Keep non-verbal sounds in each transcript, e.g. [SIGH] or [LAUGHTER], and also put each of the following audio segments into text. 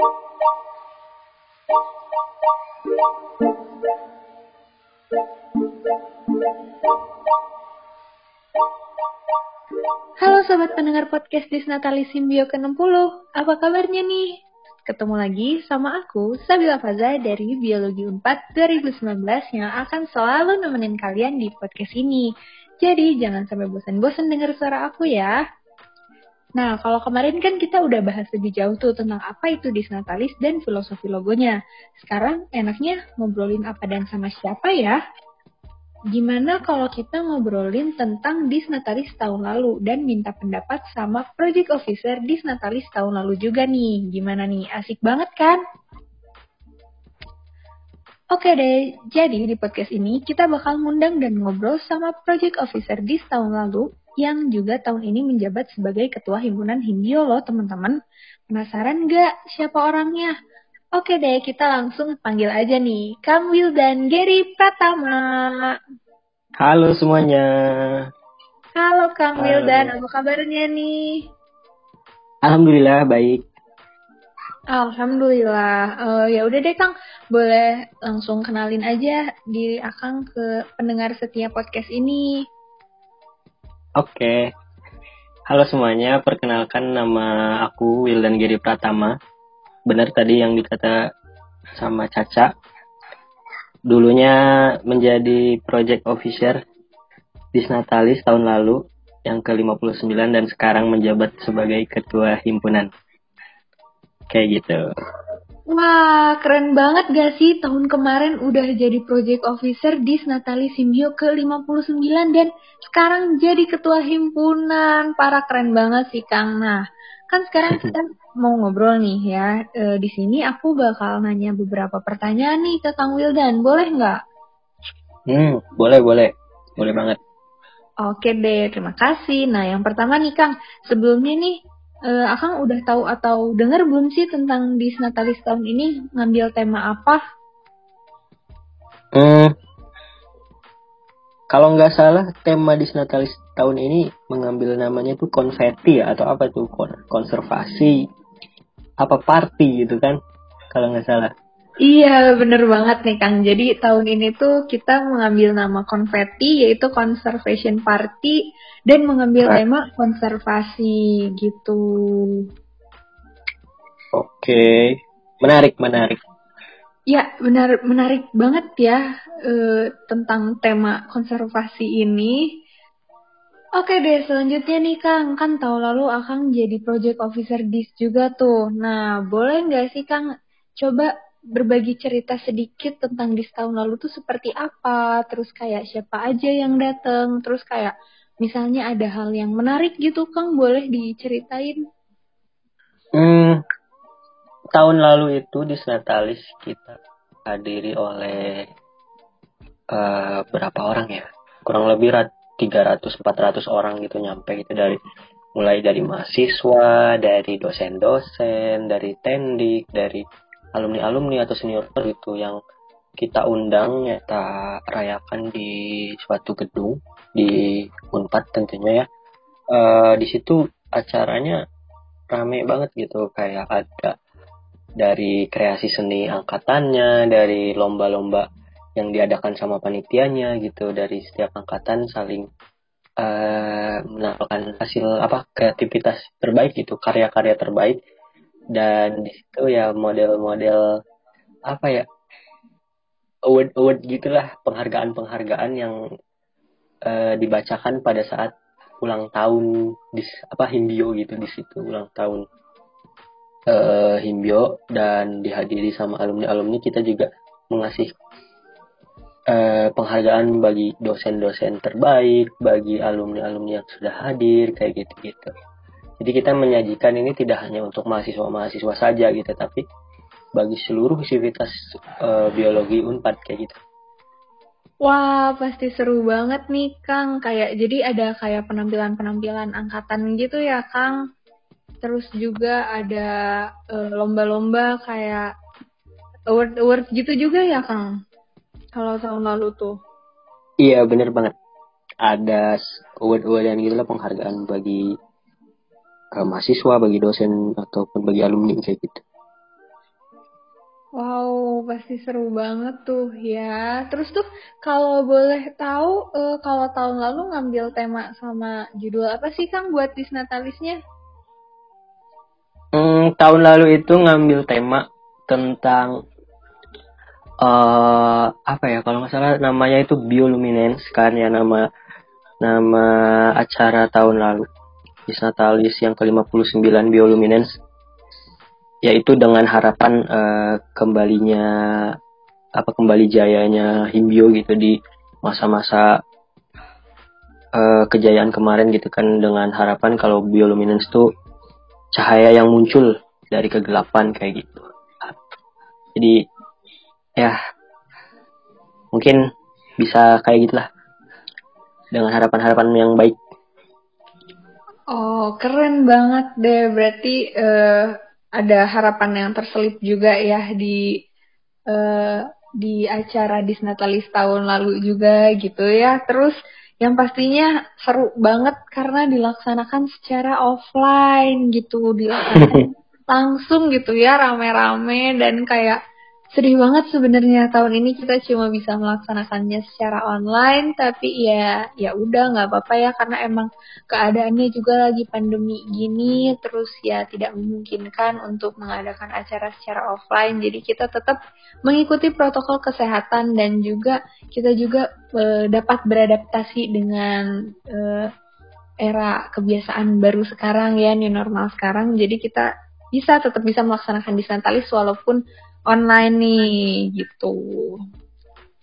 Halo sobat pendengar podcast Disnatalis Simbio ke-60, apa kabarnya nih? Ketemu lagi sama aku, Sabila Faza dari Biologi 4 2019 yang akan selalu nemenin kalian di podcast ini. Jadi jangan sampai bosan-bosan dengar suara aku ya. Nah, kalau kemarin kan kita udah bahas lebih jauh tuh tentang apa itu Disnatalis dan filosofi logonya. Sekarang enaknya ngobrolin apa dan sama siapa ya? Gimana kalau kita ngobrolin tentang Disnatalis tahun lalu dan minta pendapat sama Project Officer Disnatalis tahun lalu juga nih. Gimana nih? Asik banget kan? Oke deh, jadi di podcast ini kita bakal ngundang dan ngobrol sama Project Officer Dis tahun lalu yang juga tahun ini menjabat sebagai Ketua Himpunan Hindio loh teman-teman. Penasaran nggak siapa orangnya? Oke deh, kita langsung panggil aja nih, Kang Will dan Gary Pratama. Halo semuanya. Halo Kang Will dan apa kabarnya nih? Alhamdulillah baik. Alhamdulillah. Uh, ya udah deh Kang, boleh langsung kenalin aja diri Akang ke pendengar setiap podcast ini. Oke. Halo semuanya, perkenalkan nama aku Wildan Giri Pratama benar tadi yang dikata sama Caca dulunya menjadi project officer Disnatalis tahun lalu yang ke-59 dan sekarang menjabat sebagai ketua himpunan. Kayak gitu. Wah, keren banget gak sih tahun kemarin udah jadi project officer di Natali Simbio ke-59 dan sekarang jadi ketua himpunan. Para keren banget sih Kang. Nah, kan sekarang kita mau ngobrol nih ya. E, di sini aku bakal nanya beberapa pertanyaan nih ke Kang Wildan. Boleh nggak? Hmm, boleh, boleh. Boleh banget. Oke deh, terima kasih. Nah, yang pertama nih Kang, sebelumnya nih, e, Akang udah tahu atau dengar belum sih tentang Disnatalis tahun ini? Ngambil tema apa? Hmm, kalau nggak salah tema Disnatalis tahun ini mengambil namanya tuh konfeti ya atau apa tuh? Konservasi apa party gitu kan? Kalau nggak salah Iya bener banget nih Kang. Jadi tahun ini tuh kita mengambil nama konfeti yaitu conservation party dan mengambil nah. tema konservasi gitu. Oke, menarik menarik. Ya benar menarik banget ya uh, tentang tema konservasi ini. Oke deh, selanjutnya nih Kang, kan tahun lalu Akang jadi project officer DIS juga tuh. Nah, boleh nggak sih Kang coba berbagi cerita sedikit tentang DIS tahun lalu tuh seperti apa, terus kayak siapa aja yang datang, terus kayak misalnya ada hal yang menarik gitu Kang, boleh diceritain? Hmm, tahun lalu itu di Natalis kita hadiri oleh uh, berapa orang ya? Kurang lebih 300-400 orang gitu nyampe itu dari mulai dari mahasiswa, dari dosen-dosen, dari tendik, dari alumni-alumni atau senior itu yang kita undang kita rayakan di suatu gedung di Unpad tentunya ya. Uh, di situ acaranya rame banget gitu kayak ada dari kreasi seni angkatannya, dari lomba-lomba yang diadakan sama panitianya gitu dari setiap angkatan saling uh, menampilkan hasil apa kreativitas terbaik gitu karya-karya terbaik dan di situ ya model-model apa ya award award gitulah penghargaan-penghargaan yang uh, dibacakan pada saat ulang tahun di apa himbio gitu di situ ulang tahun uh, himbio dan dihadiri sama alumni alumni kita juga mengasih eh, penghargaan bagi dosen-dosen terbaik, bagi alumni-alumni yang sudah hadir, kayak gitu-gitu. Jadi kita menyajikan ini tidak hanya untuk mahasiswa-mahasiswa saja gitu, tapi bagi seluruh sivitas eh, biologi Unpad kayak gitu. Wah, pasti seru banget nih, Kang. Kayak jadi ada kayak penampilan-penampilan angkatan gitu ya, Kang. Terus juga ada eh, lomba-lomba uh, kayak award-award gitu juga ya, Kang kalau tahun lalu tuh. Iya bener banget. Ada award-awardan gitu lah penghargaan bagi uh, mahasiswa, bagi dosen ataupun bagi alumni kayak gitu. Wow, pasti seru banget tuh ya. Terus tuh kalau boleh tahu, uh, kalau tahun lalu ngambil tema sama judul apa sih Kang buat Disnatalisnya? Hmm, tahun lalu itu ngambil tema tentang uh, apa ya kalau nggak salah namanya itu bioluminescence kan ya nama nama acara tahun lalu Disnatalis yang ke-59 bioluminescence yaitu dengan harapan uh, kembalinya apa kembali jayanya Himbio gitu di masa-masa uh, kejayaan kemarin gitu kan dengan harapan kalau bioluminescence itu cahaya yang muncul dari kegelapan kayak gitu. Jadi ya mungkin bisa kayak gitulah dengan harapan-harapan yang baik. Oh keren banget deh berarti uh, ada harapan yang terselip juga ya di uh, di acara Disnatalis tahun lalu juga gitu ya. Terus yang pastinya seru banget karena dilaksanakan secara offline gitu, dilaksanakan [LAUGHS] langsung gitu ya rame-rame dan kayak sedih banget sebenarnya. Tahun ini kita cuma bisa melaksanakannya secara online tapi ya ya udah nggak apa-apa ya. Karena emang keadaannya juga lagi pandemi gini terus ya tidak memungkinkan untuk mengadakan acara secara offline. Jadi kita tetap mengikuti protokol kesehatan dan juga kita juga e, dapat beradaptasi dengan e, era kebiasaan baru sekarang ya new normal sekarang. Jadi kita bisa tetap bisa melaksanakan disnatalis walaupun online nih gitu.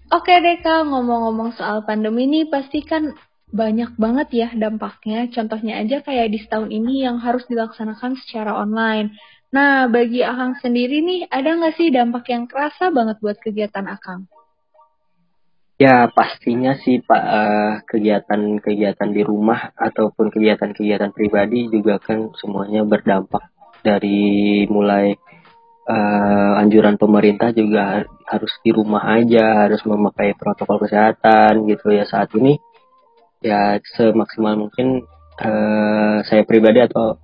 Oke deh Kak, ngomong-ngomong soal pandemi ini pasti kan banyak banget ya dampaknya. Contohnya aja kayak di setahun ini yang harus dilaksanakan secara online. Nah, bagi Akang sendiri nih, ada nggak sih dampak yang kerasa banget buat kegiatan Akang? Ya, pastinya sih Pak, uh, kegiatan-kegiatan di rumah ataupun kegiatan-kegiatan pribadi juga kan semuanya berdampak dari mulai uh, anjuran pemerintah juga harus di rumah aja, harus memakai protokol kesehatan gitu ya. Saat ini ya semaksimal mungkin uh, saya pribadi atau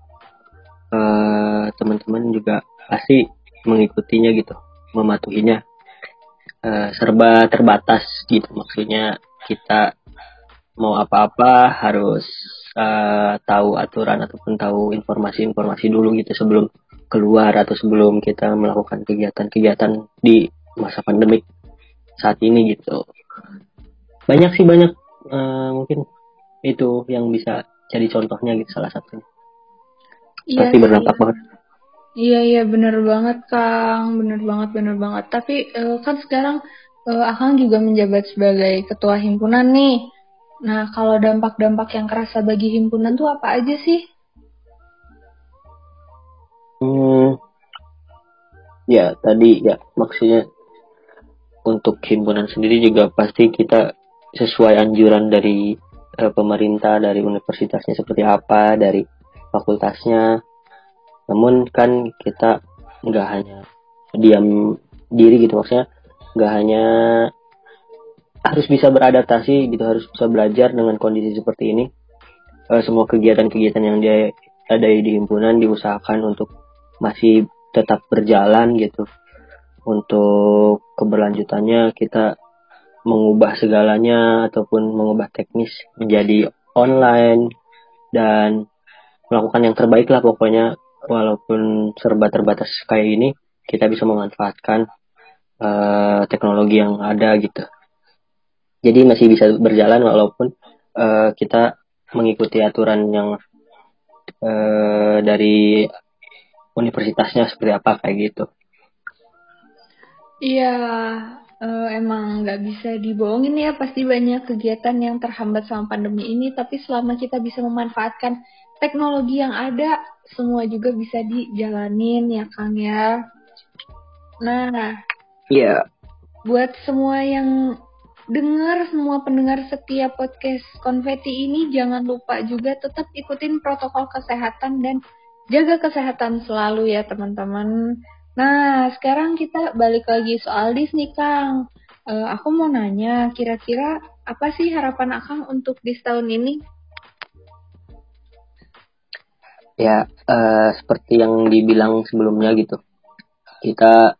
uh, teman-teman juga pasti mengikutinya gitu, mematuhinya. Uh, serba terbatas gitu maksudnya kita mau apa-apa harus uh, tahu aturan ataupun tahu informasi-informasi dulu gitu sebelum keluar atau sebelum kita melakukan kegiatan-kegiatan di masa pandemik saat ini gitu. Banyak sih banyak uh, mungkin itu yang bisa jadi contohnya gitu salah satunya iya, pasti berdampak iya. banget. Iya iya benar banget kang. Benar banget benar banget. Tapi uh, kan sekarang uh, akang juga menjabat sebagai ketua himpunan nih. Nah kalau dampak-dampak yang kerasa bagi himpunan tuh apa aja sih ya tadi ya maksudnya untuk himpunan sendiri juga pasti kita sesuai anjuran dari uh, pemerintah dari universitasnya seperti apa dari fakultasnya. Namun kan kita nggak hanya diam diri gitu maksudnya nggak hanya harus bisa beradaptasi gitu harus bisa belajar dengan kondisi seperti ini. Uh, semua kegiatan-kegiatan yang dia ada di himpunan diusahakan untuk masih tetap berjalan gitu. Untuk keberlanjutannya kita mengubah segalanya ataupun mengubah teknis menjadi online dan melakukan yang terbaik lah pokoknya. Walaupun serba terbatas kayak ini kita bisa memanfaatkan uh, teknologi yang ada gitu. Jadi masih bisa berjalan walaupun uh, kita mengikuti aturan yang uh, dari universitasnya seperti apa kayak gitu. Iya, uh, emang nggak bisa dibohongin ya pasti banyak kegiatan yang terhambat sama pandemi ini. Tapi selama kita bisa memanfaatkan teknologi yang ada, semua juga bisa dijalanin ya Kang ya. Nah, iya. Yeah. Buat semua yang dengar semua pendengar setiap podcast konfeti ini jangan lupa juga tetap ikutin protokol kesehatan dan jaga kesehatan selalu ya teman-teman. Nah, sekarang kita balik lagi soal Disney, Kang. Uh, aku mau nanya, kira-kira apa sih harapan Akang untuk di tahun ini? Ya, uh, seperti yang dibilang sebelumnya gitu. Kita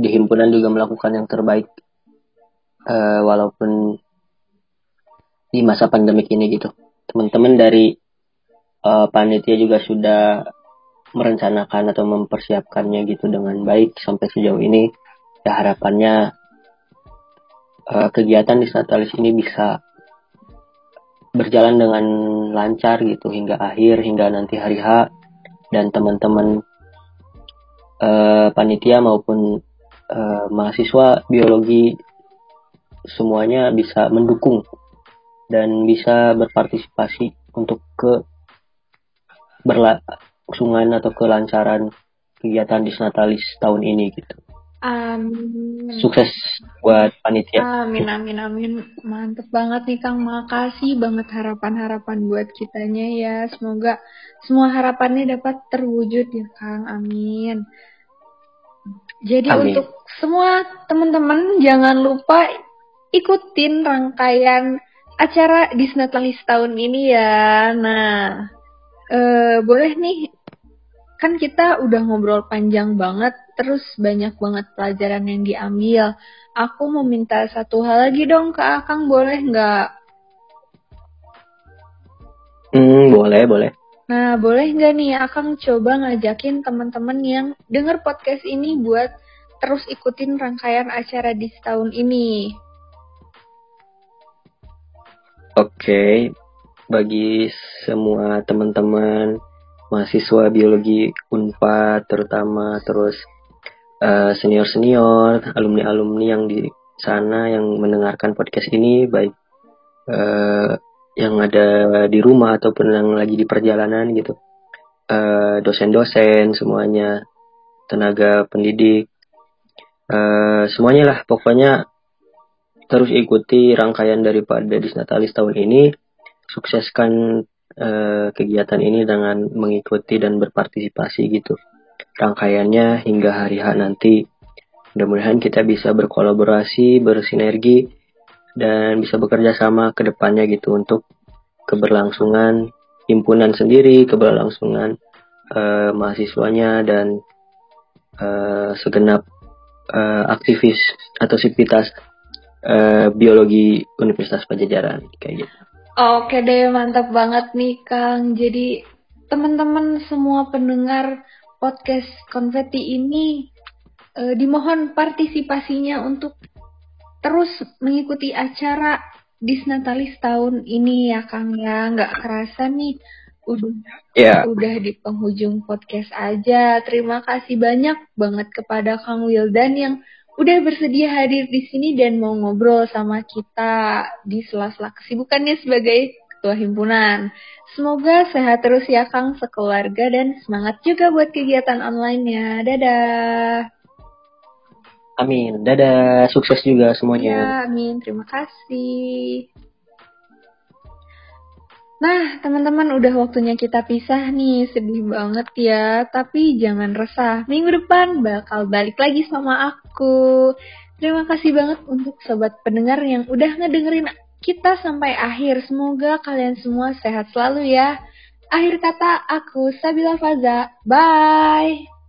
di himpunan juga melakukan yang terbaik uh, walaupun di masa pandemik ini gitu teman-teman dari uh, panitia juga sudah merencanakan atau mempersiapkannya gitu dengan baik sampai sejauh ini. Ya harapannya uh, kegiatan di Natalis ini bisa berjalan dengan lancar gitu hingga akhir hingga nanti hari H. Dan teman-teman uh, panitia maupun uh, mahasiswa biologi semuanya bisa mendukung dan bisa berpartisipasi untuk ke berlangsungan atau kelancaran kegiatan di Natalis tahun ini gitu. Amin. Sukses buat panitia. Amin, amin, amin. Mantep banget nih Kang. Makasih banget harapan-harapan buat kitanya ya. Semoga semua harapannya dapat terwujud ya Kang. Amin. Jadi amin. untuk semua teman-teman jangan lupa ikutin rangkaian acara Disnatalis tahun ini ya. Nah, eh, boleh nih, kan kita udah ngobrol panjang banget, terus banyak banget pelajaran yang diambil. Aku mau minta satu hal lagi dong ke Akang, boleh nggak? Hmm, boleh, boleh. Nah, boleh nggak nih Akang coba ngajakin teman-teman yang denger podcast ini buat terus ikutin rangkaian acara di tahun ini. Oke, bagi semua teman-teman mahasiswa biologi Unpad terutama terus uh, senior-senior, alumni-alumni yang di sana yang mendengarkan podcast ini baik uh, yang ada di rumah ataupun yang lagi di perjalanan gitu. Uh, dosen-dosen semuanya, tenaga pendidik, uh, semuanya lah pokoknya terus ikuti rangkaian daripada Disnatalis tahun ini, sukseskan uh, kegiatan ini dengan mengikuti dan berpartisipasi gitu. Rangkaiannya hingga hari H nanti. Mudah-mudahan kita bisa berkolaborasi, bersinergi, dan bisa bekerja sama ke depannya gitu untuk keberlangsungan himpunan sendiri, keberlangsungan uh, mahasiswanya, dan uh, segenap uh, aktivis atau sivitas uh, biologi Universitas Pajajaran kayak gitu. Oke deh, mantap banget nih Kang. Jadi teman-teman semua pendengar podcast konfeti ini uh, dimohon partisipasinya untuk terus mengikuti acara Disnatalis tahun ini ya Kang ya. Nggak kerasa nih udah yeah. udah di penghujung podcast aja. Terima kasih banyak banget kepada Kang Wildan yang udah bersedia hadir di sini dan mau ngobrol sama kita di sela-sela kesibukannya sebagai ketua himpunan. Semoga sehat terus ya Kang sekeluarga dan semangat juga buat kegiatan online-nya. Dadah. Amin. Dadah. Sukses juga semuanya. Ya, amin. Terima kasih. Nah, teman-teman udah waktunya kita pisah nih. Sedih banget ya. Tapi jangan resah. Minggu depan bakal balik lagi sama aku. Terima kasih banget untuk sobat pendengar yang udah ngedengerin kita sampai akhir. Semoga kalian semua sehat selalu ya. Akhir kata aku Sabila Faza. Bye.